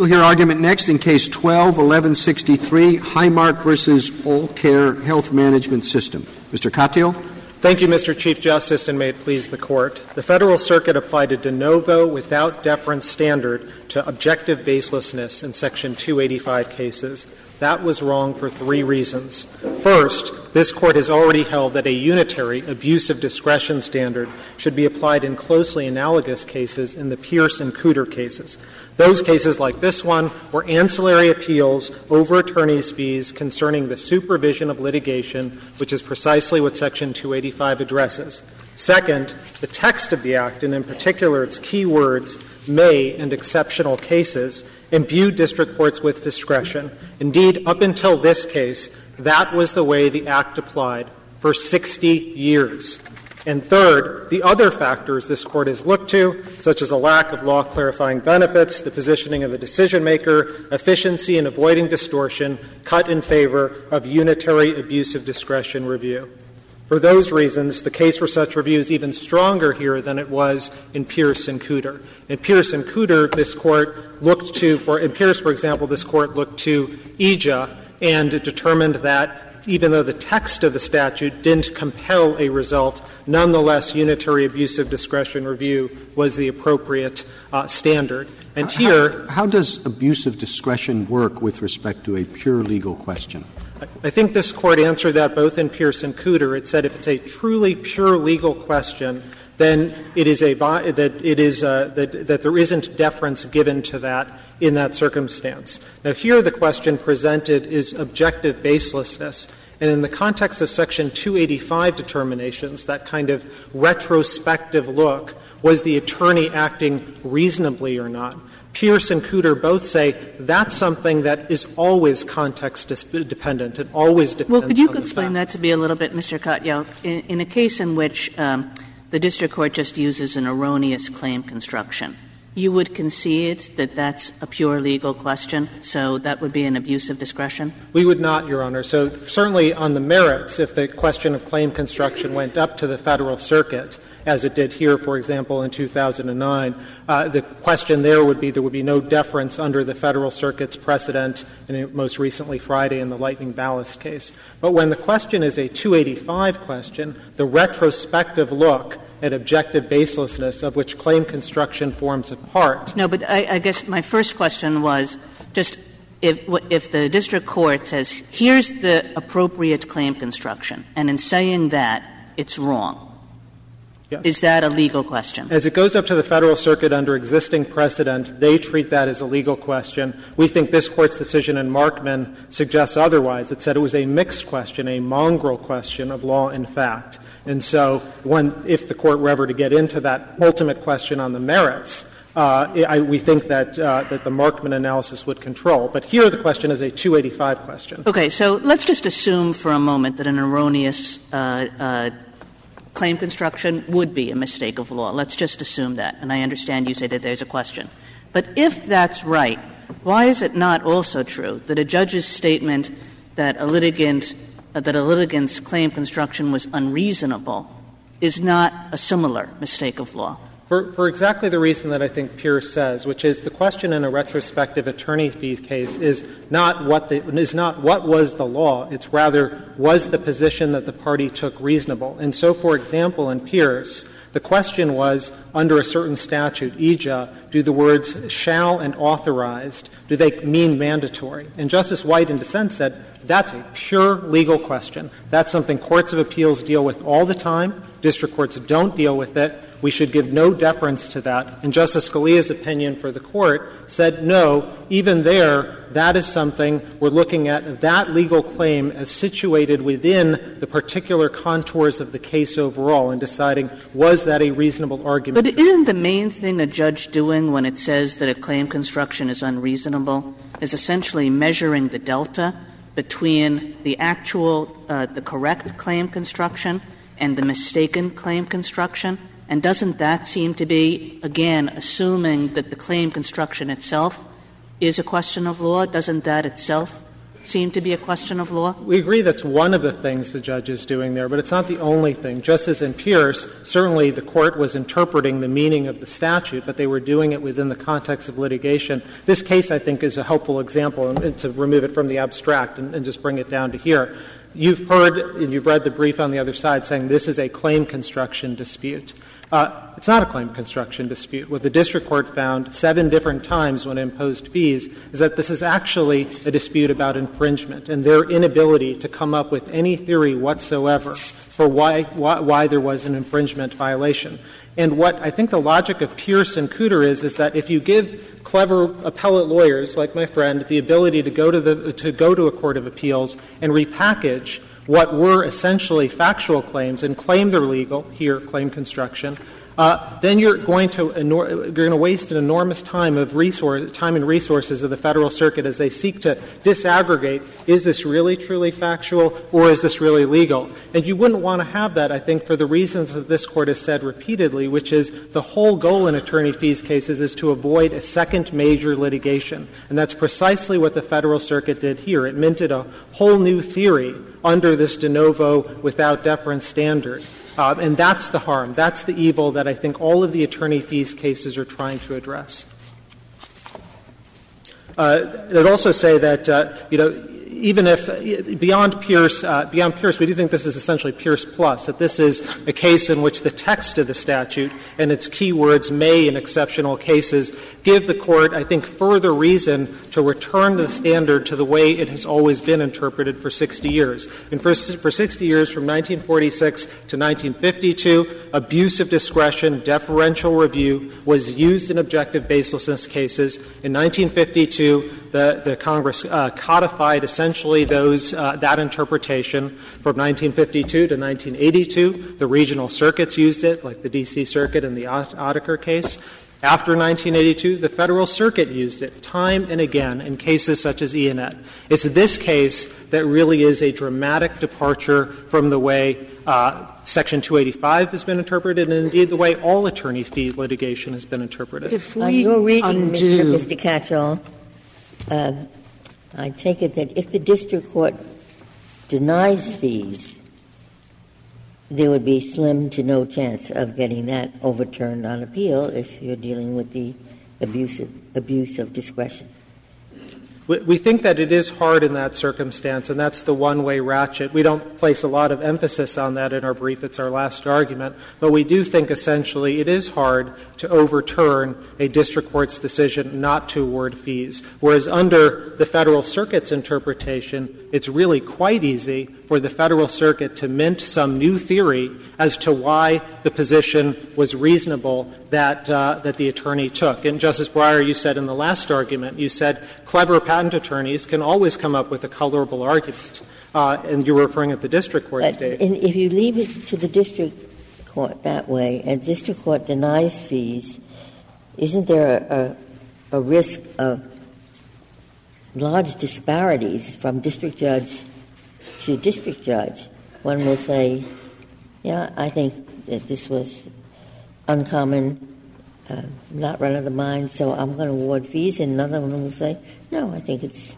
We'll hear argument next in Case 12-1163, Highmark versus Allcare Health Management System. Mr. Katyal. Thank you, Mr. Chief Justice, and may it please the Court. The Federal Circuit applied a de novo without deference standard to objective baselessness in Section 285 cases. That was wrong for three reasons. First, this Court has already held that a unitary abuse of discretion standard should be applied in closely analogous cases in the Pierce and Cooter cases. Those cases, like this one, were ancillary appeals over attorneys' fees concerning the supervision of litigation, which is precisely what Section 285 addresses. Second, the text of the Act, and in particular its key words, may and exceptional cases, imbued district courts with discretion. Indeed, up until this case, that was the way the Act applied for 60 years. And third, the other factors this Court has looked to, such as a lack of law clarifying benefits, the positioning of the decision maker, efficiency in avoiding distortion, cut in favor of unitary abuse of discretion review. For those reasons, the case for such review is even stronger here than it was in Pierce and Cooter. In Pierce and Cooter, this Court looked to, for, in Pierce, for example, this Court looked to EAJA and determined that even though the text of the statute didn't compel a result, nonetheless unitary abuse of discretion review was the appropriate uh, standard. And here. How, how does abuse of discretion work with respect to a pure legal question? I think this Court answered that both in Pierce and Cooter. It said if it's a truly pure legal question, then it is a that it is uh, that, that there isn't deference given to that in that circumstance. Now, here the question presented is objective baselessness. And in the context of Section 285 determinations, that kind of retrospective look, was the attorney acting reasonably or not? Pierce and Cooter both say that's something that is always context dependent. It always depends. Well, could you explain that to me a little bit, Mr. Katyal? In, in a case in which um, the district court just uses an erroneous claim construction, you would concede that that's a pure legal question, so that would be an abuse of discretion? We would not, Your Honor. So certainly on the merits, if the question of claim construction went up to the Federal Circuit, as it did here, for example, in 2009. Uh, the question there would be there would be no deference under the Federal Circuit's precedent, and most recently Friday in the Lighting Ballast case. But when the question is a 285 question, the retrospective look at objective baselessness of which claim construction forms a part. No, but I, I guess my first question was just if, if the district court says, here's the appropriate claim construction, and in saying that, it's wrong. Yes. Is that a legal question? As it goes up to the Federal Circuit under existing precedent, they treat that as a legal question. We think this Court's decision in Markman suggests otherwise. It said it was a mixed question, a mongrel question of law and fact. And so, when, if the Court were ever to get into that ultimate question on the merits, uh, I, we think that, uh, that the Markman analysis would control. But here the question is a 285 question. Okay, so let's just assume for a moment that an erroneous uh, uh claim construction would be a mistake of law. Let's just assume that. And I understand you say that there's a question. But if that's right, why is it not also true that a judge's statement that a litigant uh, that a litigant's claim construction was unreasonable is not a similar mistake of law? For, for exactly the reason that I think Pierce says, which is the question in a retrospective attorney's fees case is not what the, is not what was the law. It's rather was the position that the party took reasonable. And so, for example, in Pierce, the question was under a certain statute, EAJA, do the words shall and authorized do they mean mandatory? And Justice White in dissent said that's a pure legal question. That's something courts of appeals deal with all the time. District courts don't deal with it we should give no deference to that. And Justice Scalia's opinion for the Court said, no, even there, that is something we're looking at that legal claim as situated within the particular contours of the case overall and deciding was that a reasonable argument. But isn't the main thing a judge doing when it says that a claim construction is unreasonable is essentially measuring the delta between the actual, uh, the correct claim construction and the mistaken claim construction? And doesn't that seem to be, again, assuming that the claim construction itself is a question of law? Doesn't that itself seem to be a question of law? We agree that's one of the things the judge is doing there, but it's not the only thing. Just as in Pierce, certainly the court was interpreting the meaning of the statute, but they were doing it within the context of litigation. This case, I think, is a helpful example to remove it from the abstract and, and just bring it down to here. You've heard and you've read the brief on the other side saying this is a claim construction dispute. Uh, it's not a claim construction dispute. What the district court found seven different times when it imposed fees is that this is actually a dispute about infringement and their inability to come up with any theory whatsoever for why, why, why there was an infringement violation. And what I think the logic of Pierce and Cooter is, is that if you give clever appellate lawyers like my friend the ability to go to, the, to go to a court of appeals and repackage what were essentially factual claims and claim they're legal, here, claim construction, Uh, then you're going to you're going to waste an enormous time of resource, time and resources of the federal circuit as they seek to disaggregate: is this really truly factual, or is this really legal? And you wouldn't want to have that, I think, for the reasons that this court has said repeatedly, which is the whole goal in attorney fees cases is to avoid a second major litigation, and that's precisely what the federal circuit did here. It minted a whole new theory under this de novo without deference standard. Uh, and that's the harm. That's the evil that I think all of the attorney fees cases are trying to address. Uh, I'd also say that, uh, you know, even if beyond Pierce, uh, beyond Pierce, we do think this is essentially Pierce plus. That this is a case in which the text of the statute and its keywords may, in exceptional cases, give the court, I think, further reason to return the standard to the way it has always been interpreted for 60 years. And for, for 60 years, from 1946 to 1952, abuse of discretion, deferential review was used in objective baselessness cases. In 1952, the, the Congress uh, codified essentially those, uh, that interpretation from 1952 to 1982. The regional circuits used it, like the D.C. Circuit in the Oedeker case. After 1982, the Federal Circuit used it time and again in cases such as E&Et. It's this case that really is a dramatic departure from the way uh, Section 285 has been interpreted, and indeed the way all attorney fee litigation has been interpreted. If we uh, you're reading, undo, Mr. Mr. Katyal, uh, Um, I take it that if the district court denies fees, there would be slim to no chance of getting that overturned on appeal if you're dealing with the abuse of, abuse of discretion. We think that it is hard in that circumstance, and that's the one way ratchet. We don't place a lot of emphasis on that in our brief. It's our last argument. But we do think essentially it is hard to overturn a district court's decision not to award fees. Whereas under the Federal Circuit's interpretation, it's really quite easy for the Federal Circuit to mint some new theory as to why the position was reasonable that, uh, that the attorney took. And Justice Breyer, you said in the last argument, you said clever patent attorneys can always come up with a colorable argument. Uh, and you're referring at the district court but stage. if you leave it to the district court that way, and district court denies fees, isn't there a, a, a risk of large disparities from district judge to district judge. One will say, yeah, I think that this was uncommon, uh, not run of the mind, so I'm going to award fees. And another one will say, no, I think it's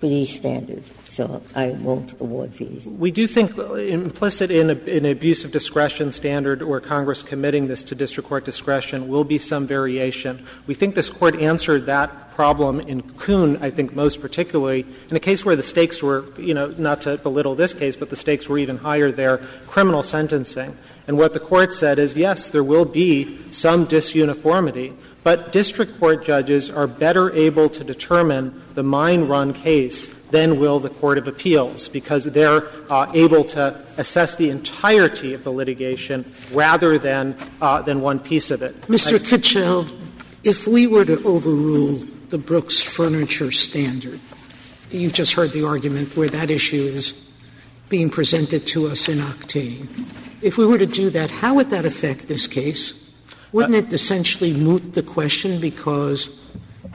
pretty standard so I won't award fees. We do think implicit in, an abuse of discretion standard or Congress committing this to district court discretion will be some variation. We think this court answered that problem in Koon, I think most particularly, in a case where the stakes were, you know, not to belittle this case, but the stakes were even higher there, criminal sentencing. And what the court said is, yes, there will be some disuniformity, but district court judges are better able to determine the mine run case than will the Court of Appeals, because they're uh, able to assess the entirety of the litigation rather than, uh, than one piece of it. Mr. Katyal, if we were to overrule the Brooks furniture standard, you've just heard the argument where that issue is being presented to us in Octane. If we were to do that, how would that affect this case? Wouldn't it essentially moot the question because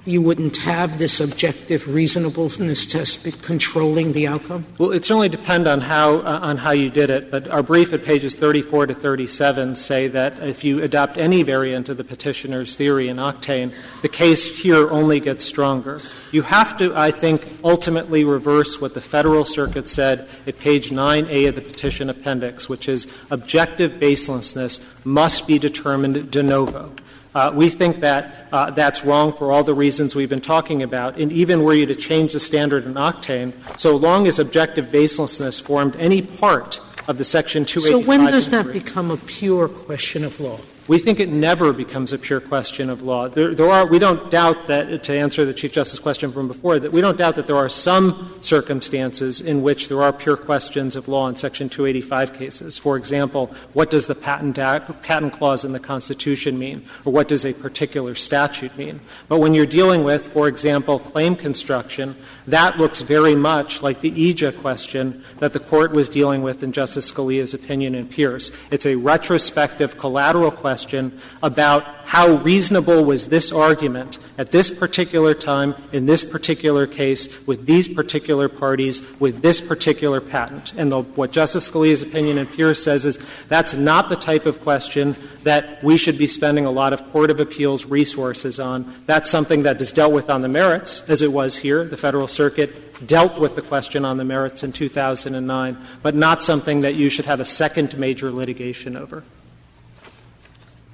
you wouldn't have this objective reasonableness test controlling the outcome? Well, it certainly depends on how uh, on how you did it. But our brief at pages 34 to 37 say that if you adopt any variant of the petitioner's theory in Octane, the case here only gets stronger. You have to, I think, ultimately reverse what the Federal Circuit said at page 9A of the petition appendix, which is objective baselessness must be determined de novo. Uh, we think that uh, that's wrong for all the reasons we've been talking about. And even were you to change the standard in Octane, so long as objective baselessness formed any part of the Section 285. So when does that become a pure question of law? We think it never becomes a pure question of law. There, there, are, we don't doubt that, to answer the Chief Justice question from before, that we don't doubt that there are some circumstances in which there are pure questions of law in Section 285 cases. For example, what does the patent, act, patent clause in the Constitution mean, or what does a particular statute mean? But when you're dealing with, for example, claim construction, that looks very much like the EAJA question that the Court was dealing with in Justice Scalia's opinion in Pierce. It's a retrospective collateral question question about how reasonable was this argument at this particular time, in this particular case, with these particular parties, with this particular patent. And the, what Justice Scalia's opinion in Pierce says is that's not the type of question that we should be spending a lot of Court of Appeals resources on. That's something that is dealt with on the merits, as it was here. The Federal Circuit dealt with the question on the merits in 2009, but not something that you should have a second major litigation over.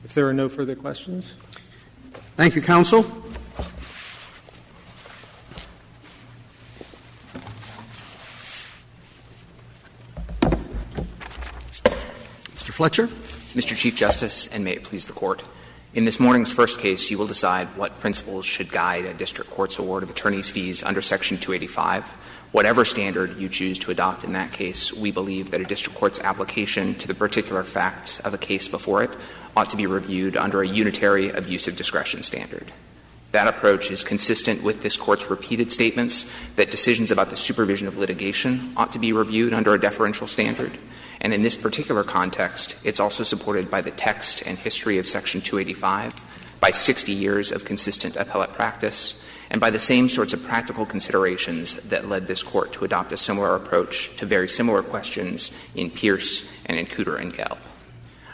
If there are no further questions. Thank you, counsel. Mr. Fletcher. Mr. Chief Justice, and may it please the Court. In this morning's first case, you will decide what principles should guide a district court's award of attorney's fees under Section 285. Whatever standard you choose to adopt in that case, we believe that a district court's application to the particular facts of a case before it ought to be reviewed under a unitary abusive discretion standard. That approach is consistent with this Court's repeated statements that decisions about the supervision of litigation ought to be reviewed under a deferential standard. And in this particular context, it's also supported by the text and history of Section 285, by 60 years of consistent appellate practice, and by the same sorts of practical considerations that led this Court to adopt a similar approach to very similar questions in Pierce and in Cooter and Gell.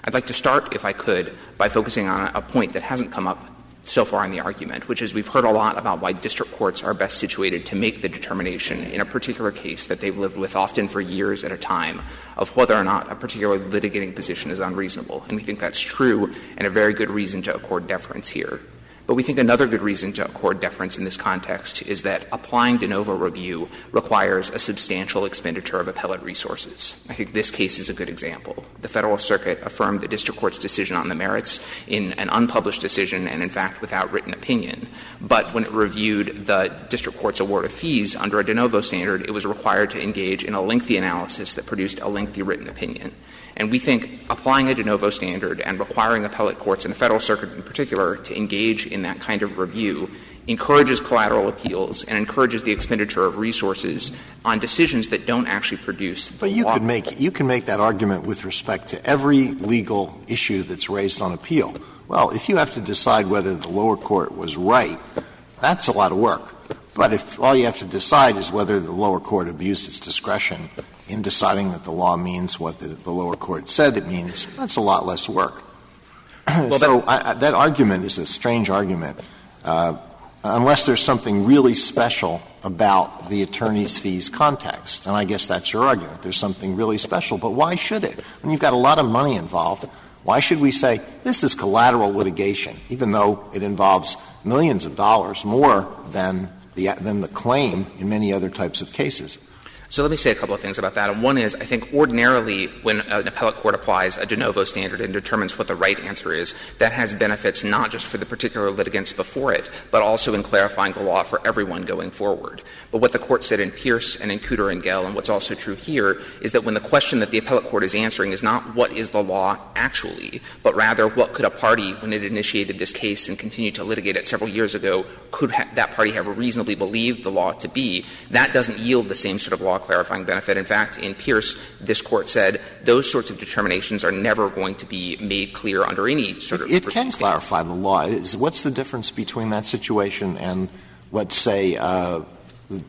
I'd like to start, if I could, by focusing on a point that hasn't come up so far in the argument, which is we've heard a lot about why district courts are best situated to make the determination in a particular case that they've lived with often for years at a time of whether or not a particular litigating position is unreasonable. And we think that's true and a very good reason to accord deference here. But we think another good reason to accord deference in this context is that applying de novo review requires a substantial expenditure of appellate resources. I think this case is a good example. The Federal Circuit affirmed the district court's decision on the merits in an unpublished decision and, in fact, without written opinion. But when it reviewed the district court's award of fees under a de novo standard, it was required to engage in a lengthy analysis that produced a lengthy written opinion. And we think applying a de novo standard and requiring appellate courts and the Federal Circuit in particular to engage that kind of review encourages collateral appeals and encourages the expenditure of resources on decisions that don't actually produce. But you law. could make you can make that argument with respect to every legal issue that's raised on appeal. Well, if you have to decide whether the lower court was right, that's a lot of work. But if all you have to decide is whether the lower court abused its discretion in deciding that the law means what the, the lower court said it means, that's a lot less work. So that argument is a strange argument. Uh, unless there's something really special about the attorney's fees context. And I guess that's your argument. There's something really special. But why should it? When you've got a lot of money involved, why should we say this is collateral litigation, even though it involves millions of dollars more than the, than the claim in many other types of cases? So let me say a couple of things about that. And one is, I think ordinarily when an appellate court applies a de novo standard and determines what the right answer is, that has benefits not just for the particular litigants before it, but also in clarifying the law for everyone going forward. But what the court said in Pierce and in Cooter and Gell, and what's also true here, is that when the question that the appellate court is answering is not what is the law actually, but rather what could a party, when it initiated this case and continued to litigate it several years ago, could ha- that party have reasonably believed the law to be, that doesn't yield the same sort of law clarifying benefit. In fact, in Pierce, this court said those sorts of determinations are never going to be made clear under any sort of. It can clarify the law. What's the difference between that situation and, let's say, uh,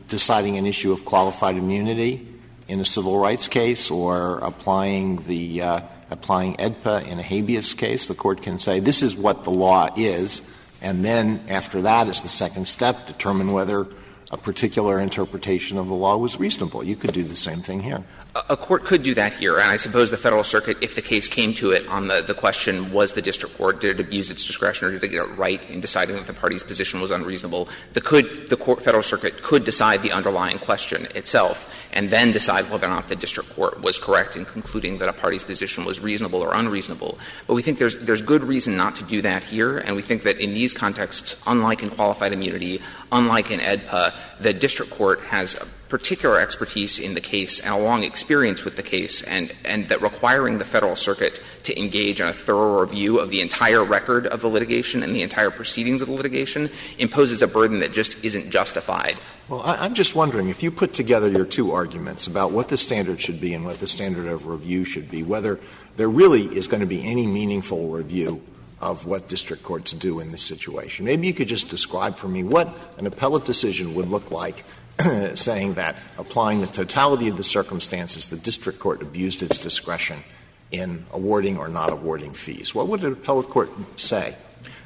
deciding an issue of qualified immunity in a civil rights case or applying the uh, applying AEDPA in a habeas case? The court can say this is what the law is, and then after that is the second step, determine whether a particular interpretation of the law was reasonable. You could do the same thing here. A court could do that here, and I suppose the Federal Circuit, if the case came to it on the, question, was the district court, did it abuse its discretion or did it get it right in deciding that the party's position was unreasonable, the, could, the court, Federal Circuit could decide the underlying question itself and then decide whether or not the district court was correct in concluding that a party's position was reasonable or unreasonable. But we think there's, there's good reason not to do that here, and we think that in these contexts, unlike in qualified immunity, unlike in AEDPA, the district court has particular expertise in the case and a long experience with the case, and, and that requiring the Federal Circuit to engage in a thorough review of the entire record of the litigation and the entire proceedings of the litigation imposes a burden that just isn't justified. Well, I, am just wondering if you put together your two arguments about what the standard should be and what the standard of review should be, whether there really is going to be any meaningful review of what district courts do in this situation. Maybe you could just describe for me what an appellate decision would look like saying that applying the totality of the circumstances, the district court abused its discretion in awarding or not awarding fees. What would an appellate court say?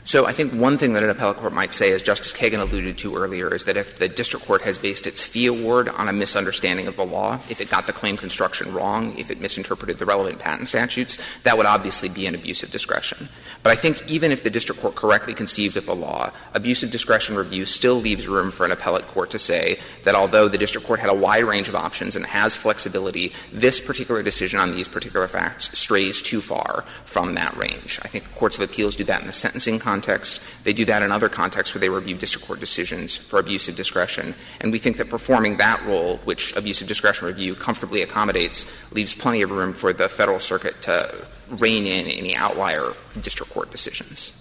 So I think one thing that an appellate court might say, as Justice Kagan alluded to earlier, is that if the district court has based its fee award on a misunderstanding of the law, if it got the claim construction wrong, if it misinterpreted the relevant patent statutes, that would obviously be an abuse of discretion. But I think even if the district court correctly conceived of the law, abuse of discretion review still leaves room for an appellate court to say that although the district court had a wide range of options and has flexibility, this particular decision on these particular facts strays too far from that range. I think courts of appeals do that in the sentencing context context. They do that in other contexts where they review district court decisions for abuse of discretion. And we think that performing that role, which abuse of discretion review comfortably accommodates, leaves plenty of room for the Federal Circuit to rein in any outlier district court decisions.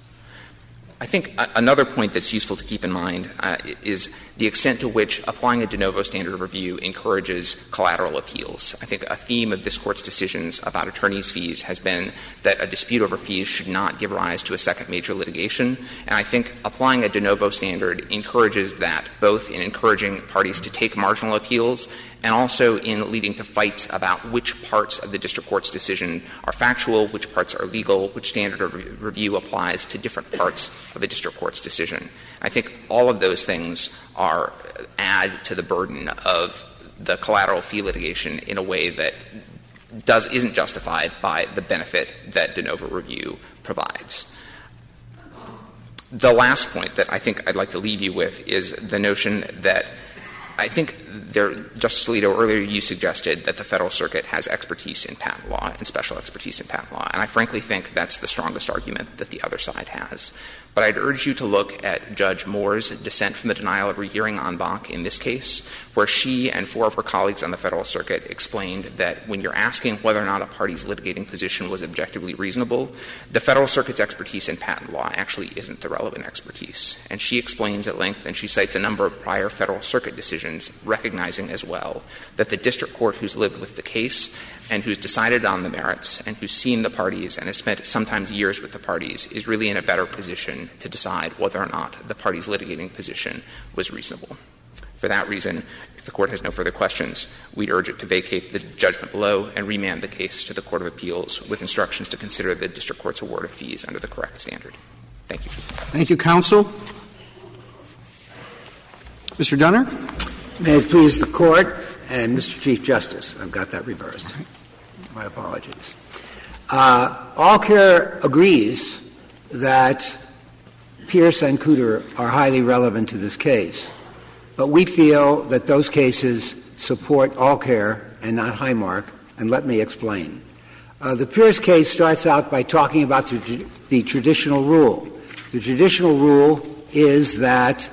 I think another point that's useful to keep in mind uh, is the extent to which applying a de novo standard of review encourages collateral appeals. I think a theme of this Court's decisions about attorneys' fees has been that a dispute over fees should not give rise to a second major litigation. And I think applying a de novo standard encourages that, both in encouraging parties to take marginal appeals and also in leading to fights about which parts of the district court's decision are factual, which parts are legal, which standard of re- review applies to different parts of a district court's decision. I think all of those things are add to the burden of the collateral fee litigation in a way that does isn't justified by the benefit that de novo review provides. The last point that I think I'd like to leave you with is the notion that I think there, Justice Alito, earlier you suggested that the Federal Circuit has expertise in patent law and special expertise in patent law, and I frankly think that's the strongest argument that the other side has. But I'd urge you to look at Judge Moore's dissent from the denial of rehearing en banc in this case, where she and four of her colleagues on the Federal Circuit explained that when you're asking whether or not a party's litigating position was objectively reasonable, the Federal Circuit's expertise in patent law actually isn't the relevant expertise. And she explains at length, and she cites a number of prior Federal Circuit decisions as well that the district court who's lived with the case and who's decided on the merits and who's seen the parties and has spent sometimes years with the parties is really in a better position to decide whether or not the party's litigating position was reasonable. For that reason, if the Court has no further questions, we'd urge it to vacate the judgment below and remand the case to the Court of Appeals with instructions to consider the district court's award of fees under the correct standard. Thank you. Thank you, counsel. Mr. Dunner? May it please the Court and Mr. Chief Justice. I've got that reversed. My apologies. Uh, Allcare agrees that Pierce and Cooter are highly relevant to this case, but we feel that those cases support Allcare and not Highmark, and let me explain. Uh, the Pierce case starts out by talking about the, the traditional rule. The traditional rule is that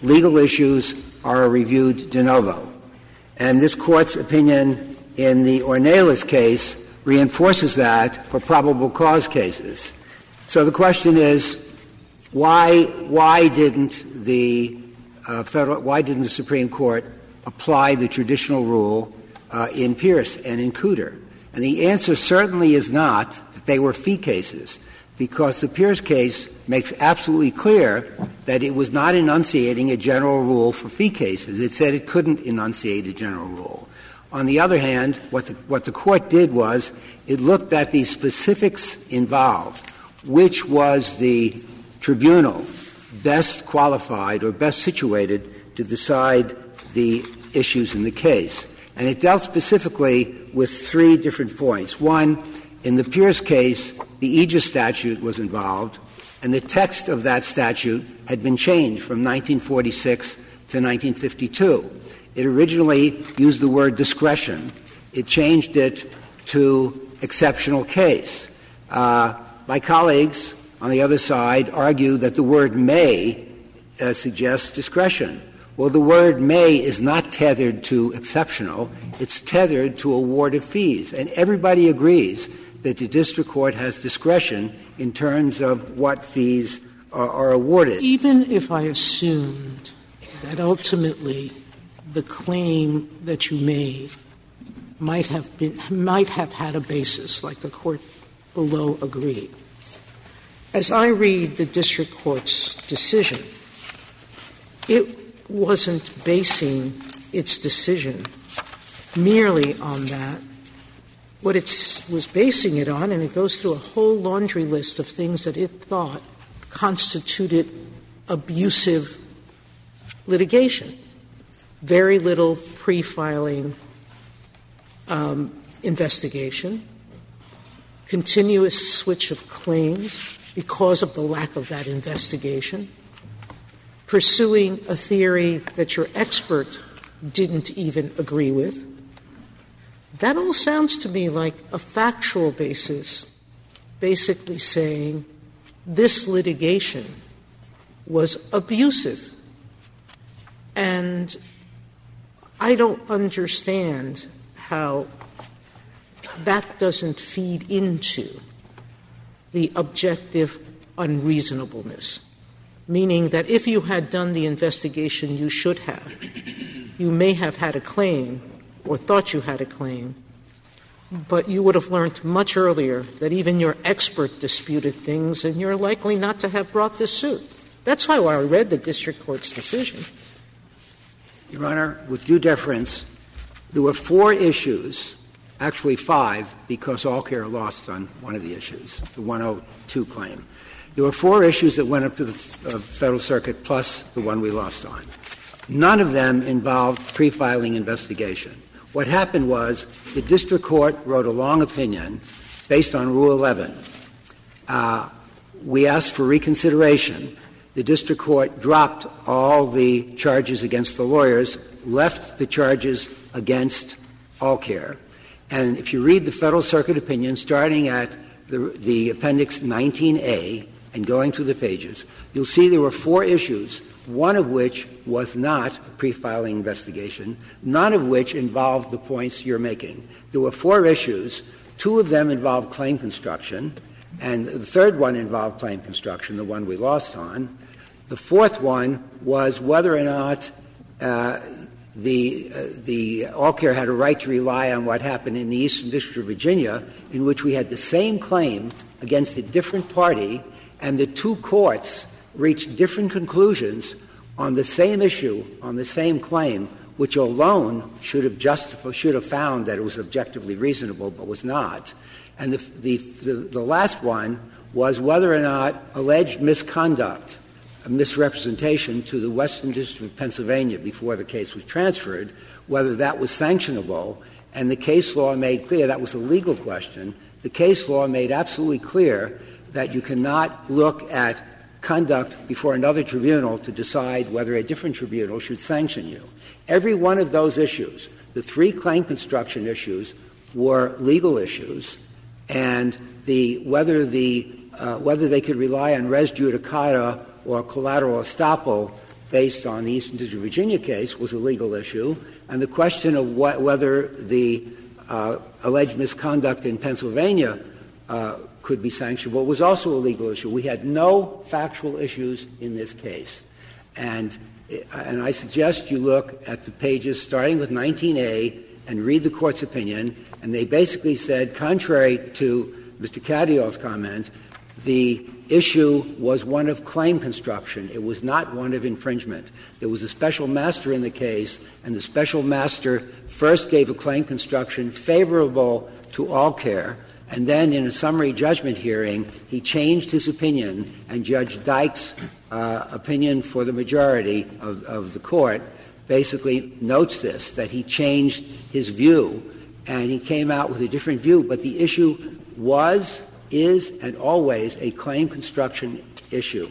legal issues are reviewed de novo. And this Court's opinion in the Ornelas case reinforces that for probable cause cases. So the question is, why, why didn't the uh, federal, why didn't the Supreme Court apply the traditional rule uh, in Pierce and in Cooter? And the answer certainly is not that they were fee cases, because the Pierce case makes absolutely clear that it was not enunciating a general rule for fee cases. It said it couldn't enunciate a general rule. On the other hand, what the, what the court did was it looked at the specifics involved, which was the tribunal best qualified or best situated to decide the issues in the case. And it dealt specifically with three different points. One, in the Pierce case, the EAJA statute was involved, and the text of that statute had been changed from 1946 to 1952. It originally used the word discretion. It changed it to exceptional case. Uh, my colleagues on the other side argue that the word may uh, suggests discretion. Well, the word may is not tethered to exceptional, it's tethered to award of fees. And everybody agrees that the district court has discretion in terms of what fees are, are awarded. Even if I assumed that ultimately the claim that you made might have been might have had a basis, like the court below agreed. As I read the district court's decision, it wasn't basing its decision merely on that, what it was basing it on, and it goes through a whole laundry list of things that it thought constituted abusive litigation. Very little pre filing um, investigation, continuous switch of claims because of the lack of that investigation, pursuing a theory that your expert didn't even agree with that all sounds to me like a factual basis, basically saying this litigation was abusive. And I don't understand how that doesn't feed into the objective unreasonableness, meaning that if you had done the investigation you should have, you may have had a claim or thought you had a claim, but you would have learned much earlier that even your expert disputed things, and you're likely not to have brought this suit. That's how I read the district court's decision. Your Honor, with due deference, there were four issues, actually five, because Allcare lost on one of the issues, the 102 claim. There were four issues that went up to the uh, Federal Circuit plus the one we lost on. None of them involved pre filing investigation. What happened was the district court wrote a long opinion based on Rule 11. Uh, we asked for reconsideration. The district court dropped all the charges against the lawyers, left the charges against Allcare. And if you read the Federal Circuit opinion, starting at the, the Appendix 19A and going through the pages, you'll see there were four issues one of which was not a pre-filing investigation, none of which involved the points you're making. There were four issues. Two of them involved claim construction, and the third one involved claim construction, the one we lost on. The fourth one was whether or not uh, the, uh, the Allcare had a right to rely on what happened in the Eastern District of Virginia, in which we had the same claim against a different party, and the two courts reached different conclusions on the same issue, on the same claim, which alone should have justified, should have found that it was objectively reasonable, but was not. And the, the, the, the last one was whether or not alleged misconduct, a misrepresentation to the Western District of Pennsylvania before the case was transferred, whether that was sanctionable. And the case law made clear that was a legal question. The case law made absolutely clear that you cannot look at conduct before another tribunal to decide whether a different tribunal should sanction you. Every one of those issues, the three claim construction issues, were legal issues, and the, whether, the, uh, whether they could rely on res judicata or collateral estoppel based on the Eastern District of Virginia case was a legal issue, and the question of what, whether the uh, alleged misconduct in Pennsylvania uh, could be sanctionable was also a legal issue. We had no factual issues in this case. And, and I suggest you look at the pages starting with 19A and read the Court's opinion, and they basically said, contrary to Mr. Katyal's comment, the issue was one of claim construction. It was not one of infringement. There was a special master in the case, and the special master first gave a claim construction favorable to Allcare, and then in a summary judgment hearing, he changed his opinion, and Judge Dyke's uh, opinion for the majority of, of the court basically notes this, that he changed his view, and he came out with a different view. But the issue was, is, and always a claim construction issue.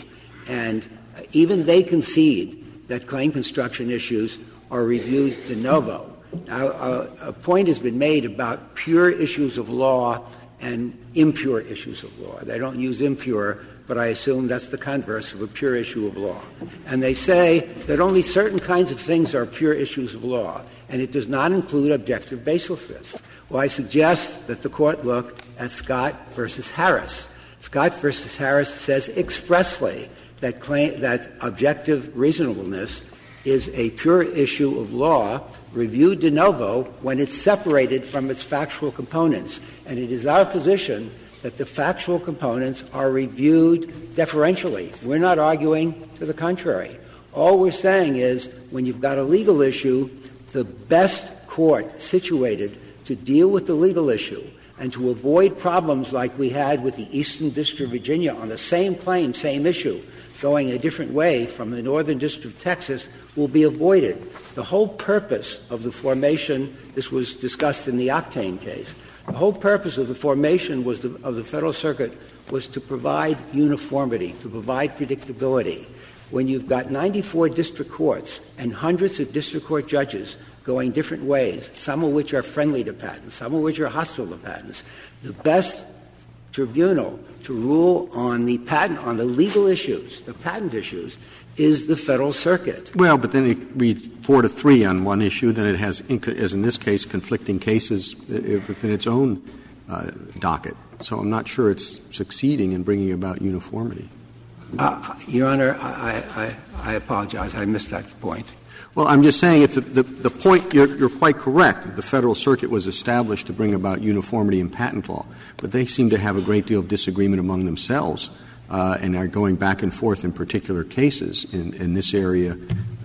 And even they concede that claim construction issues are reviewed de novo. Now, a, a point has been made about pure issues of law and impure issues of law. They don't use impure, but I assume that's the converse of a pure issue of law. And they say that only certain kinds of things are pure issues of law, and it does not include objective baselessness. Well, I suggest that the court look at Scott versus Harris. Scott versus Harris says expressly that, claim, that objective reasonableness is a pure issue of law reviewed de novo when it's separated from its factual components. And it is our position that the factual components are reviewed deferentially. We're not arguing to the contrary. All we're saying is when you've got a legal issue, the best court situated to deal with the legal issue and to avoid problems like we had with the Eastern District of Virginia on the same claim, same issue, going a different way from the Northern District of Texas will be avoided. The whole purpose of the formation, this was discussed in the Octane case, the whole purpose of the formation was the, of the Federal Circuit was to provide uniformity, to provide predictability. When you've got 94 district courts and hundreds of district court judges going different ways, some of which are friendly to patents, some of which are hostile to patents, the best tribunal to rule on the patent, on the legal issues, the patent issues, is the Federal Circuit. Well, but then it reads four to three on one issue, then it has, as in this case, conflicting cases within its own uh, docket. So I'm not sure it's succeeding in bringing about uniformity. Uh, Your Honor, I, I, I, apologize. I missed that point. Well, I'm just saying if the, the, the point, you're, you're, quite correct. The Federal Circuit was established to bring about uniformity in patent law, but they seem to have a great deal of disagreement among themselves uh, and are going back and forth in particular cases in, in this area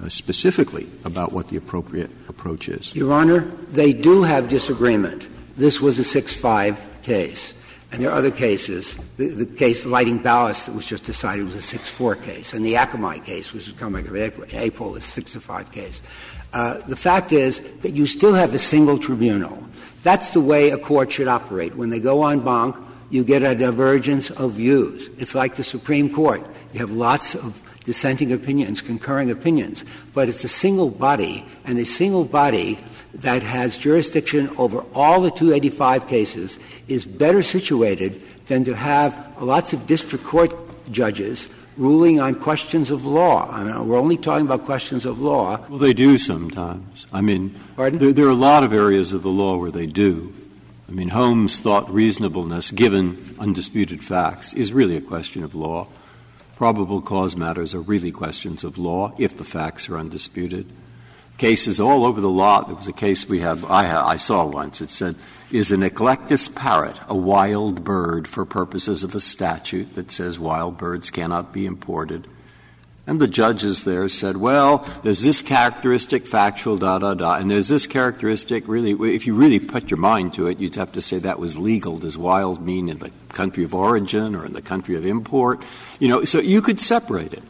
uh, specifically about what the appropriate approach is. Your Honor, they do have disagreement. This was a 6 5 case. And there are other cases. The, the, case Lighting Ballast that was just decided was a 6 4 case. And the Akamai case, which was coming up in April, April was a 6 5 case. Uh, the fact is that you still have a single tribunal. That's the way a court should operate. When they go en banc, you get a divergence of views. It's like the Supreme Court. You have lots of dissenting opinions, concurring opinions, but it's a single body, and a single body that has jurisdiction over all the 285 cases is better situated than to have lots of district court judges ruling on questions of law. I mean, we're only talking about questions of law. Well, they do sometimes. I mean, there, there, are a lot of areas of the law where they do. I mean, Holmes thought reasonableness, given undisputed facts, is really a question of law. Probable cause matters are really questions of law if the facts are undisputed. Cases all over the lot. There was a case we have, I, I saw once. It said, Is an eclectus parrot a wild bird for purposes of a statute that says wild birds cannot be imported? And the judges there said, well, there's this characteristic, factual, da, da, da, and there's this characteristic, really, if you really put your mind to it, you'd have to say that was legal. Does wild mean in the country of origin or in the country of import? You know, so you could separate it.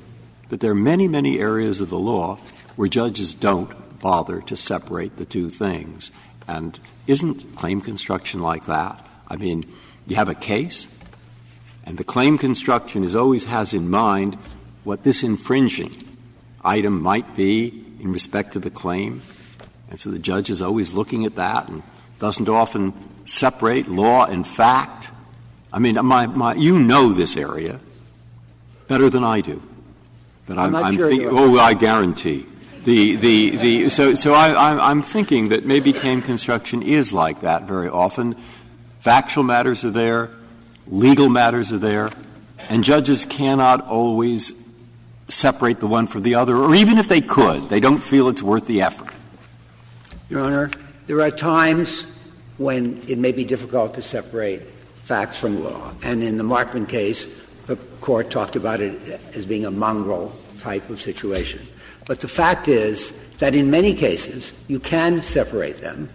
But there are many, many areas of the law where judges don't bother to separate the two things. And isn't claim construction like that? I mean, you have a case, and the claim construction is always has in mind what this infringing item might be in respect to the claim. And so the judge is always looking at that and doesn't often separate law and fact. I mean, my, my, you know this area better than I do. But I'm, I'm, I'm sure thinking, oh, I guarantee. The, the, the, so so I, I'm thinking that maybe claim construction is like that very often. Factual matters are there, legal matters are there, and judges cannot always separate the one from the other, or even if they could, they don't feel it's worth the effort? Your Honor, there are times when it may be difficult to separate facts from law. And in the Markman case, the court talked about it as being a mongrel type of situation. But the fact is that in many cases you can separate them.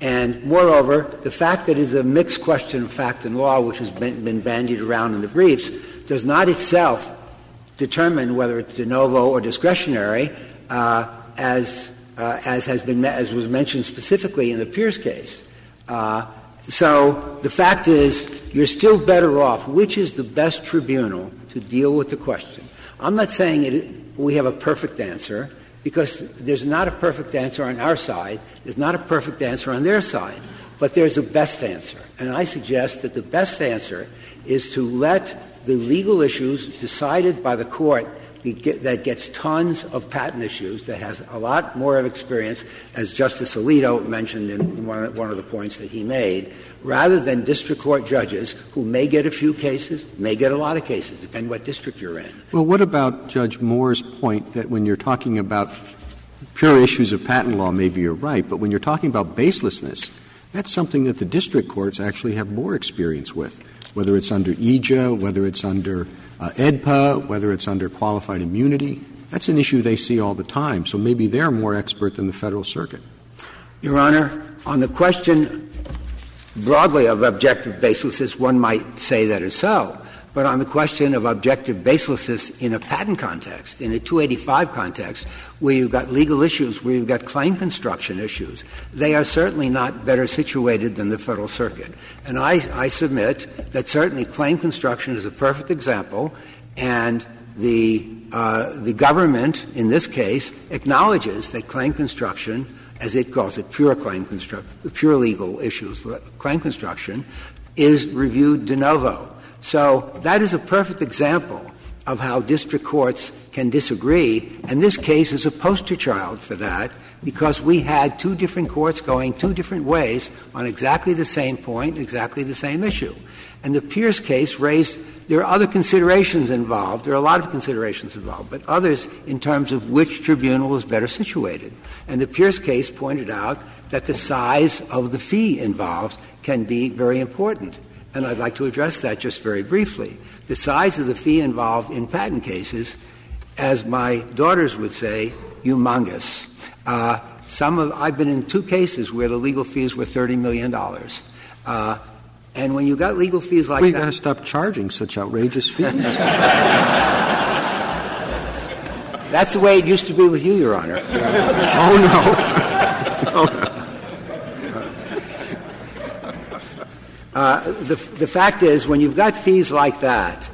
And moreover, the fact that it is a mixed question of fact and law, which has been, been bandied around in the briefs, does not itself determine whether it's de novo or discretionary, uh, as uh, as has been as was mentioned specifically in the Pierce case. Uh, so the fact is, you're still better off. Which is the best tribunal to deal with the question? I'm not saying it, we have a perfect answer because there's not a perfect answer on our side. There's not a perfect answer on their side. But there's a best answer. And I suggest that the best answer is to let the legal issues decided by the court that gets tons of patent issues, that has a lot more of experience, as Justice Alito mentioned in one of the points that he made, rather than district court judges who may get a few cases, may get a lot of cases, depending what district you're in. Well, what about Judge Moore's point that when you're talking about pure issues of patent law, maybe you're right, but when you're talking about baselessness, that's something that the district courts actually have more experience with, whether it's under EAJA, whether it's under uh, AEDPA, whether it's under qualified immunity. That's an issue they see all the time. So maybe they're more expert than the Federal Circuit. Your Honor, on the question broadly of objective baselessness, one might say that is so. But on the question of objective baselessness in a patent context, in a 285 context, where you've got legal issues, where you've got claim construction issues, they are certainly not better situated than the Federal Circuit. And I, I submit that certainly claim construction is a perfect example, and the, uh, the government, in this case, acknowledges that claim construction, as it calls it, pure claim construction, pure legal issues, claim construction, is reviewed de novo. So that is a perfect example of how district courts can disagree, and this case is a poster child for that because we had two different courts going two different ways on exactly the same point, exactly the same issue. And the Pierce case raised there are other considerations involved. There are a lot of considerations involved, but others in terms of which tribunal is better situated. And the Pierce case pointed out that the size of the fee involved can be very important and I'd like to address that just very briefly. The size of the fee involved in patent cases, as my daughters would say, humongous. Uh, some of, I've been in two cases where the legal fees were $30 million. Uh, and when you got legal fees like we that. We've got to stop charging such outrageous fees. That's the way it used to be with you, Your Honor. oh, no. oh, no. Uh, the, the fact is, when you've got fees like that,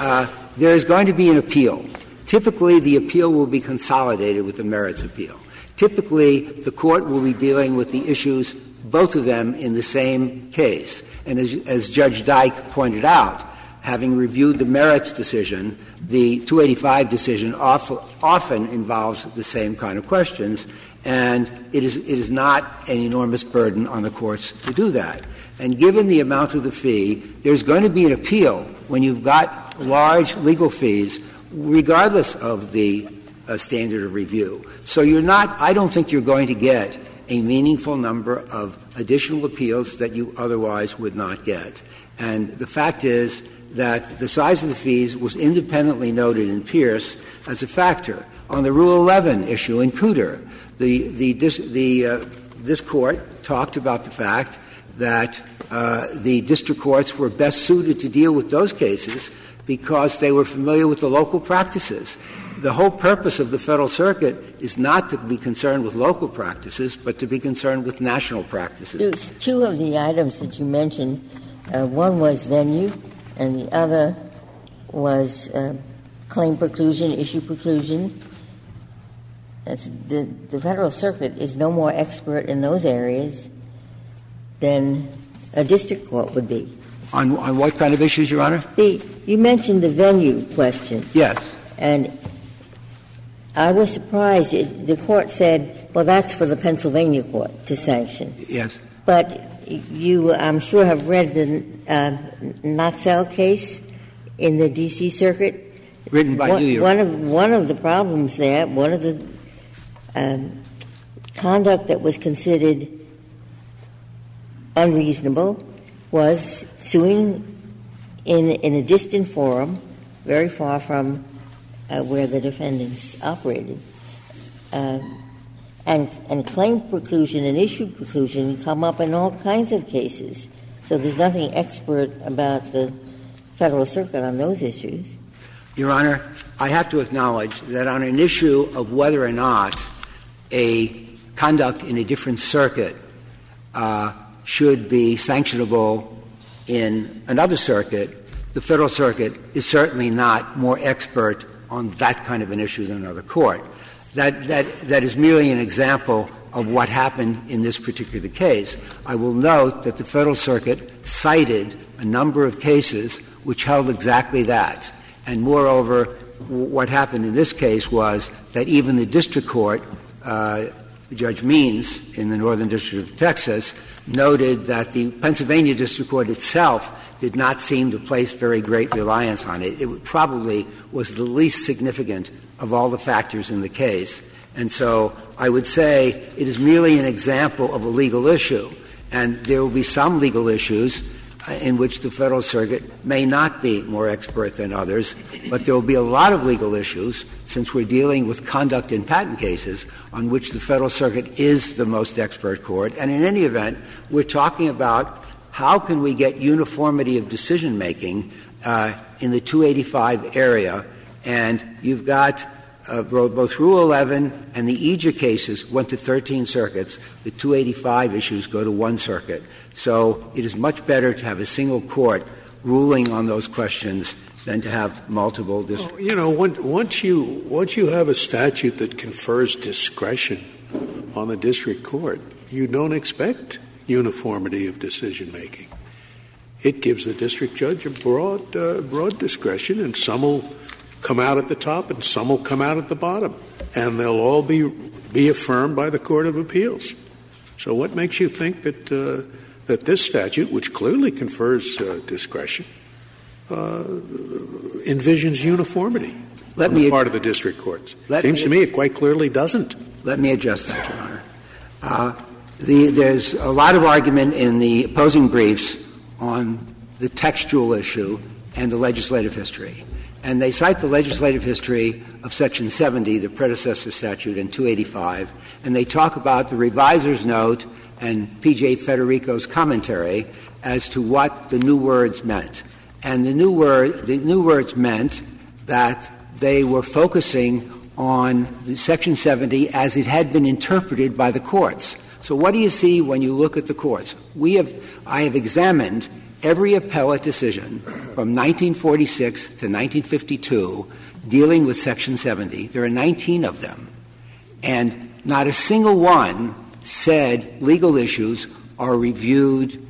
uh, there is going to be an appeal. Typically, the appeal will be consolidated with the merits appeal. Typically, the court will be dealing with the issues, both of them, in the same case. And as, as Judge Dyke pointed out, having reviewed the merits decision, the 285 decision often involves the same kind of questions, and it is, it is not an enormous burden on the courts to do that. And given the amount of the fee, there's going to be an appeal when you've got large legal fees, regardless of the uh, standard of review. So you're not, I don't think you're going to get a meaningful number of additional appeals that you otherwise would not get. And the fact is that the size of the fees was independently noted in Pierce as a factor. On the Rule 11 issue in Cooter, the, the, the, uh, this court talked about the fact that uh, the district courts were best suited to deal with those cases because they were familiar with the local practices. The whole purpose of the Federal Circuit is not to be concerned with local practices, but to be concerned with national practices. Two of the items that you mentioned. Uh, one was venue, and the other was uh, claim preclusion, issue preclusion. The, the Federal Circuit is no more expert in those areas than a district court would be. On, on what kind of issues, Your Honor? The, you mentioned the venue question. Yes. And I was surprised. It, the court said, well, that's for the Pennsylvania court to sanction. Yes. But you, I'm sure, have read the uh, Knoxell case in the D.C. Circuit. written by one, you. One of, one of the problems there, one of the conduct that was considered unreasonable was suing in, in a distant forum, very far from uh, where the defendants operated. Um, and, and claim preclusion and issue preclusion come up in all kinds of cases. So there's nothing expert about the Federal Circuit on those issues. Your Honor, I have to acknowledge that on an issue of whether or not a conduct in a different circuit uh, should be sanctionable in another circuit, the Federal Circuit is certainly not more expert on that kind of an issue than another court. That, that, that is merely an example of what happened in this particular case. I will note that the Federal Circuit cited a number of cases which held exactly that. And moreover, what happened in this case was that even the district court, Judge Means in the Northern District of Texas, noted that the Pennsylvania District Court itself did not seem to place very great reliance on it. It probably was the least significant of all the factors in the case. And so I would say it is merely an example of a legal issue, and there will be some legal issues uh, in which the Federal Circuit may not be more expert than others, but there will be a lot of legal issues, since we're dealing with conduct in patent cases, on which the Federal Circuit is the most expert court. And in any event, we're talking about how can we get uniformity of decision making uh, in the 285 area, and you've got uh, both Rule 11 and the EAJA cases went to 13 circuits. The 285 issues go to one circuit. So it is much better to have a single court ruling on those questions than to have multiple districts. you know, once you, once you have a statute that confers discretion on the district court, you don't expect uniformity of decision making. It gives the district judge a broad, uh, broad discretion, and some will come out at the top and some will come out at the bottom, and they'll all be be affirmed by the Court of Appeals. So, what makes you think that uh, that this statute, which clearly confers uh, discretion, uh, envisions uniformity let on me the part of the district courts? Seems me, to me it quite clearly doesn't. Let me address that, Your Honor. Uh, the, there's a lot of argument in the opposing briefs on the textual issue and the legislative history. And they cite the legislative history of Section 70, the predecessor statute, and 285, and they talk about the reviser's note and P.J. Federico's commentary as to what the new words meant. And the new, word, the new words meant that they were focusing on Section 70 as it had been interpreted by the courts. So what do you see when you look at the courts? We have, I have examined every appellate decision from 1946 to 1952 dealing with Section 70. There are 19 of them. And not a single one said legal issues are reviewed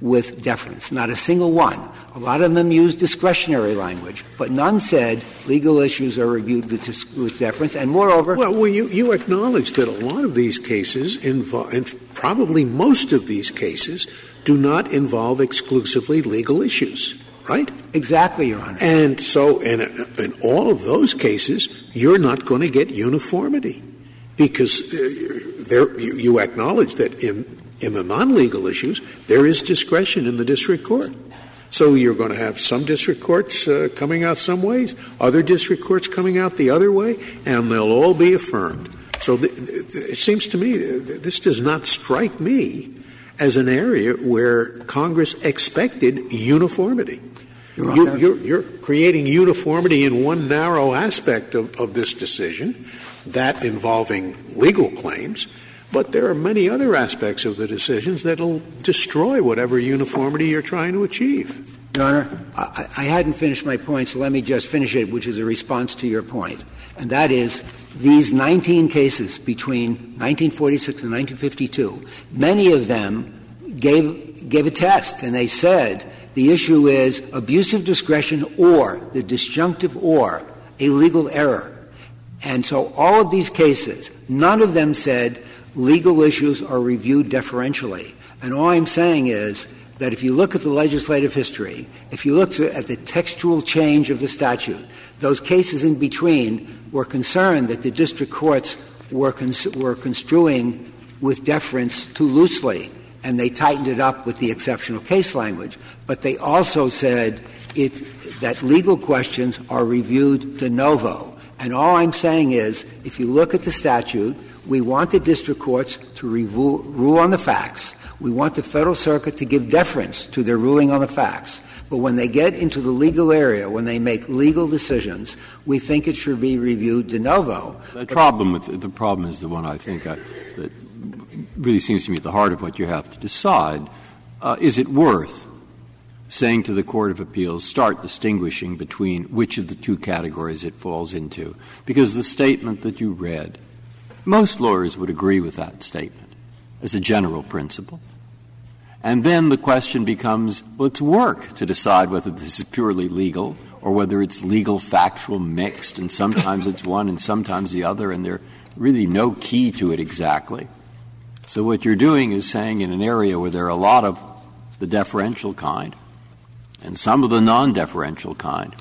with deference. Not a single one. A lot of them used discretionary language, but none said legal issues are reviewed with, with deference. And moreover, well, well you, you acknowledge that a lot of these cases involve, and probably most of these cases, do not involve exclusively legal issues, right? Exactly, Your Honor. And so, in, in all of those cases, you're not going to get uniformity because uh, there, you, you acknowledge that in, in the non legal issues, there is discretion in the district court. So you're going to have some district courts uh, coming out some ways, other district courts coming out the other way, and they'll all be affirmed. So th- th- it seems to me this does not strike me as an area where Congress expected uniformity. You, you're, you're, creating uniformity in one narrow aspect of, of this decision, that involving legal claims, but there are many other aspects of the decisions that will destroy whatever uniformity you're trying to achieve. Your Honor, I, I, hadn't finished my point, so let me just finish it, which is a response to your point. And that is these 19 cases between 1946 and 1952, many of them gave, gave a test, and they said the issue is abusive discretion or the disjunctive or a legal error. And so all of these cases, none of them said legal issues are reviewed deferentially. And all I'm saying is that if you look at the legislative history, if you look at the textual change of the statute, those cases in between were concerned that the district courts were, cons- were construing with deference too loosely, and they tightened it up with the exceptional case language. But they also said it, that legal questions are reviewed de novo. And all I'm saying is, if you look at the statute, we want the district courts to rule on the facts. We want the Federal Circuit to give deference to their ruling on the facts. But when they get into the legal area, when they make legal decisions, we think it should be reviewed de novo. The problem with the problem is the one I think I, that really seems to me at the heart of what you have to decide. Uh, is it worth saying to the Court of Appeals, start distinguishing between which of the two categories it falls into? Because the statement that you read, most lawyers would agree with that statement as a general principle. And then the question becomes well, it's work to decide whether this is purely legal or whether it's legal, factual, mixed, and sometimes it's one and sometimes the other, and there's really no key to it exactly. So what you're doing is saying in an area where there are a lot of the deferential kind and some of the non deferential kind,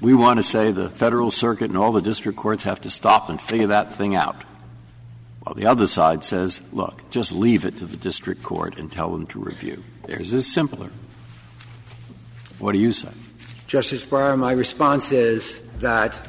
we want to say the Federal Circuit and all the district courts have to stop and figure that thing out. While the other side says, look, just leave it to the district court and tell them to review. Theirs is simpler. What do you say? Justice Breyer, my response is that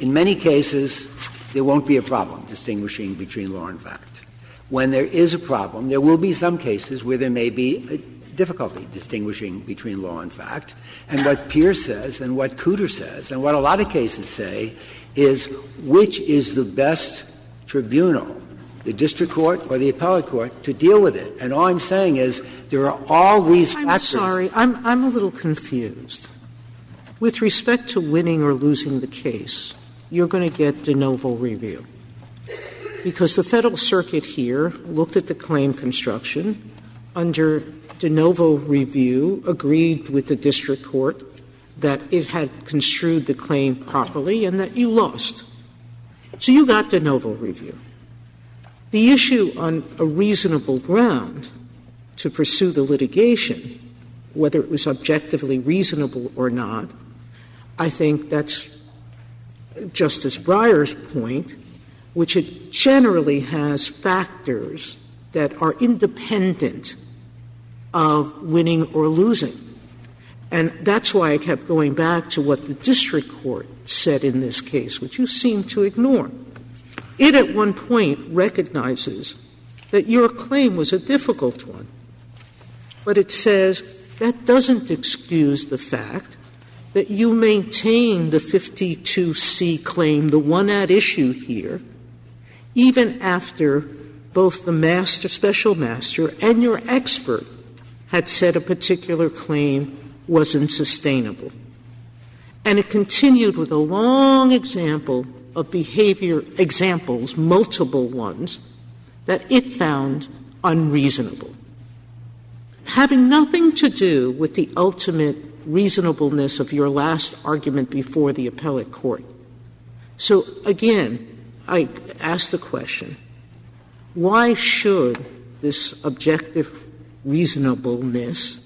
in many cases, there won't be a problem distinguishing between law and fact. When there is a problem, there will be some cases where there may be difficulty distinguishing between law and fact. And what Pierce says and what Cooter says and what a lot of cases say is which is the best tribunal, the district court or the appellate court, to deal with it. And all I'm saying is there are all these I'm sorry, I'm, I'm a little confused. With respect to winning or losing the case, you're going to get de novo review. Because the Federal Circuit here looked at the claim construction under de novo review, agreed with the district court that it had construed the claim properly and that you lost. So you got de novo review. The issue on a reasonable ground to pursue the litigation, whether it was objectively reasonable or not, I think that's Justice Breyer's point, which it generally has factors that are independent of winning or losing. And that's why I kept going back to what the district court said in this case, which you seem to ignore. It at one point recognizes that your claim was a difficult one, but it says that doesn't excuse the fact that you maintain the 52C claim, the one at issue here, even after both the master, special master, and your expert had said a particular claim wasn't sustainable. And it continued with a long example of behavior examples, multiple ones, that it found unreasonable. Having nothing to do with the ultimate reasonableness of your last argument before the appellate court. So again, I ask the question why should this objective reasonableness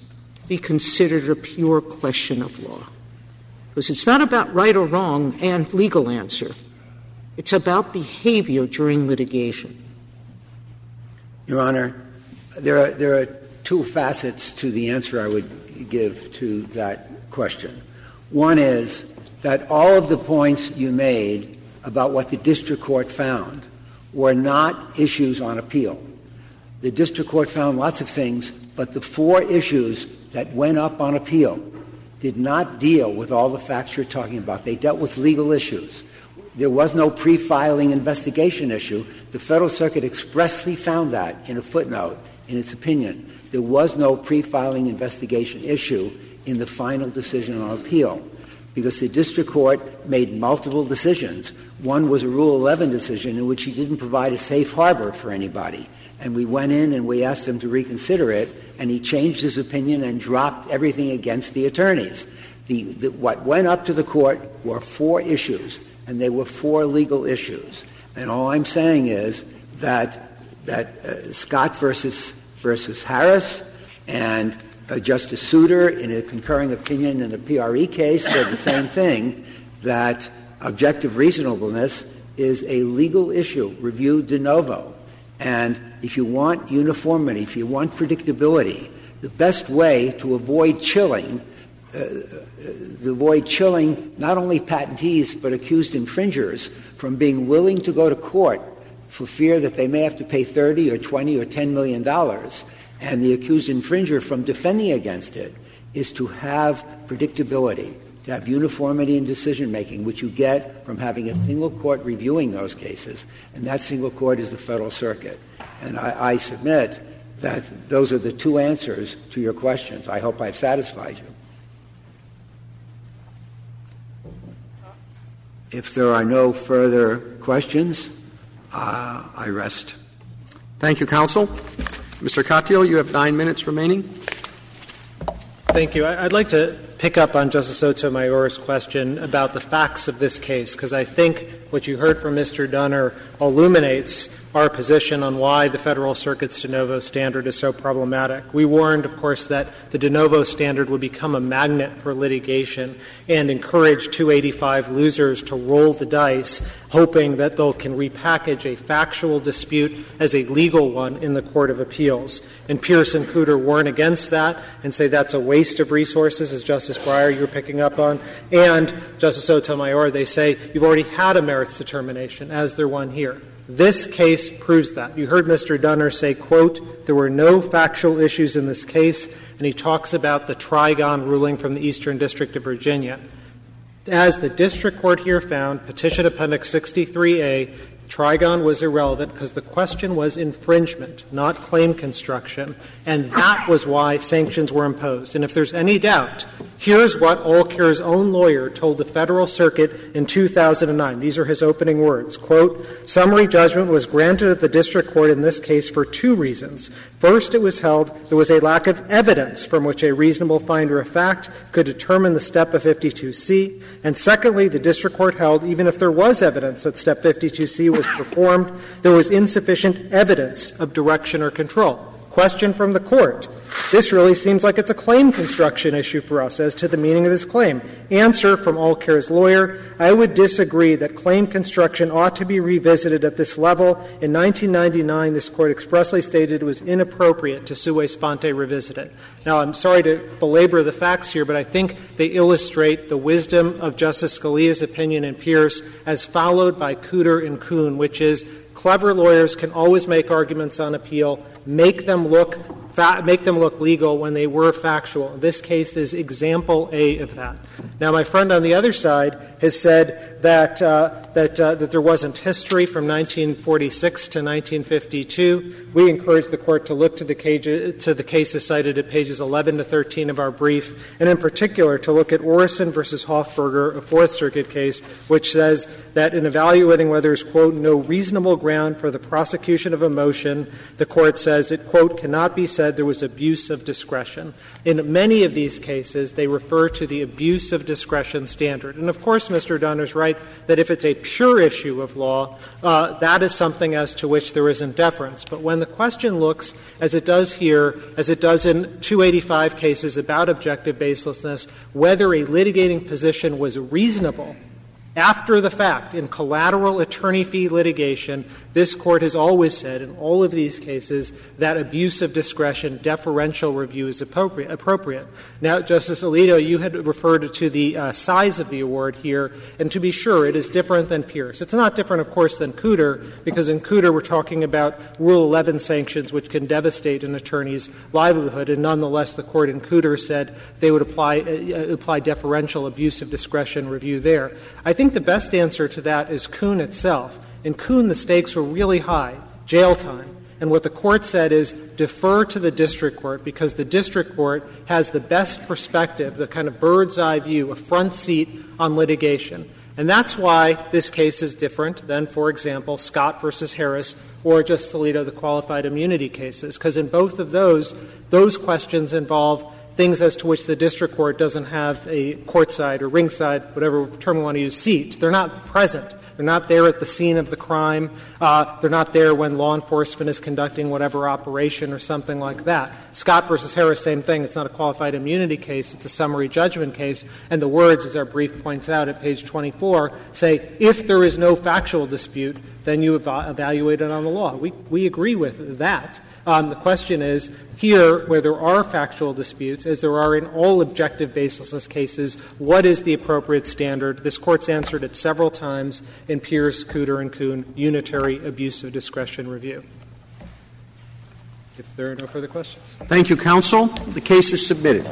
be considered a pure question of law? Because it's not about right or wrong and legal answer. It's about behavior during litigation. Your Honor, there are, there are two facets to the answer I would give to that question. One is that all of the points you made about what the district court found were not issues on appeal. The district court found lots of things, but the four issues that went up on appeal did not deal with all the facts you're talking about. They dealt with legal issues. There was no pre filing investigation issue. The Federal Circuit expressly found that in a footnote in its opinion. There was no pre filing investigation issue in the final decision on appeal because the district court made multiple decisions. One was a Rule 11 decision in which he didn't provide a safe harbor for anybody. And we went in and we asked him to reconsider it, and he changed his opinion and dropped everything against the attorneys. The, the, what went up to the court were four issues, and they were four legal issues. And all I'm saying is that, that uh, Scott versus, versus Harris And uh, Justice Souter, in a concurring opinion in the PRE case, said the same thing that objective reasonableness is a legal issue reviewed de novo. And if you want uniformity, if you want predictability, the best way to avoid chilling, uh, to avoid chilling not only patentees but accused infringers from being willing to go to court for fear that they may have to pay 30 or 20 or 10 million dollars and the accused infringer from defending against it is to have predictability to have uniformity in decision making, which you get from having a single court reviewing those cases, and that single court is the Federal Circuit. And I, I submit that those are the two answers to your questions. I hope I've satisfied you. If there are no further questions, uh, I rest. Thank you, counsel. Mr. Katyal, you have nine minutes remaining. Thank you. I'd like to pick up on Justice Sotomayor's question about the facts of this case, because I think what you heard from Mr. Dunner illuminates our position on why the Federal Circuit's de novo standard is so problematic. We warned, of course, that the de novo standard would become a magnet for litigation and encourage 285 losers to roll the dice, hoping that they can repackage a factual dispute as a legal one in the Court of Appeals. And Pierce and Cooter warn against that and say that's a waste of resources, as Justice Breyer you're picking up on. And Justice Sotomayor, they say you've already had a merits determination, as there one here. This case proves that. You heard Mr. Dunner say, quote, there were no factual issues in this case, and he talks about the Trigon ruling from the Eastern District of Virginia. As the district court here found, Petition Appendix 63A, Trigon was irrelevant because the question was infringement, not claim construction, and that was why sanctions were imposed. And if there's any doubt, here's what Allcare's own lawyer told the Federal Circuit in 2009. These are his opening words. Quote, summary judgment was granted at the district court in this case for two reasons. First, it was held there was a lack of evidence from which a reasonable finder of fact could determine the step of 52C. And secondly, the district court held even if there was evidence that step 52C was performed, there was insufficient evidence of direction or control. Question from the court. This really seems like it's a claim construction issue for us as to the meaning of this claim. Answer from Allcare's lawyer I would disagree that claim construction ought to be revisited at this level. In 1999, this court expressly stated it was inappropriate to sua sponte revisit it. Now, I'm sorry to belabor the facts here, but I think they illustrate the wisdom of Justice Scalia's opinion in Pierce as followed by Cooter and Koon, which is clever lawyers can always make arguments on appeal, make them look make them look legal when they were factual. This case is example A of that. Now, my friend on the other side has said that, uh, that, uh, that there wasn't history from 1946 to 1952. We encourage the court to look to the, to the cases cited at pages 11 to 13 of our brief, and in particular to look at Orison versus Hofberger, a Fourth Circuit case, which says that in evaluating whether there's, quote, no reasonable ground for the prosecution of a motion, the court says it, quote, cannot be said there was abuse of discretion. In many of these cases, they refer to the abuse of discretion standard. And of course, Mr. Dunner's right that if it's a pure issue of law, uh, that is something as to which there isn't deference. But when the question looks, as it does here, as it does in 285 cases about objective baselessness, whether a litigating position was reasonable after the fact, in collateral attorney fee litigation, this Court has always said in all of these cases that abuse of discretion, deferential review is appropriate. Now, Justice Alito, you had referred to the uh, size of the award here, and to be sure, it is different than Pierce. It's not different, of course, than Cooter, because in Cooter we're talking about Rule 11 sanctions which can devastate an attorney's livelihood, and nonetheless the Court in Cooter said they would apply, uh, apply deferential abuse of discretion review there. I think the best answer to that is Koon itself. In Koon, the stakes were really high, jail time. And what the court said is defer to the district court because the district court has the best perspective, the kind of bird's eye view, a front seat on litigation. And that's why this case is different than, for example, Scott versus Harris or Justice Alito, the qualified immunity cases, because in both of those, those questions involve things as to which the district court doesn't have a courtside or ringside, whatever term we want to use, seat. They're not present. They're not there at the scene of the crime. Uh, they're not there when law enforcement is conducting whatever operation or something like that. Scott versus Harris, same thing. It's not a qualified immunity case. It's a summary judgment case. And the words, as our brief points out at page 24, say if there is no factual dispute, then you evaluate it on the law. We, we agree with that. Um, the question is here, where there are factual disputes, as there are in all objective baselessness cases, what is the appropriate standard? This Court's answered it several times in Pierce, Cooter, and Koon, unitary abuse of discretion review. If there are no further questions. Thank you, counsel. The case is submitted.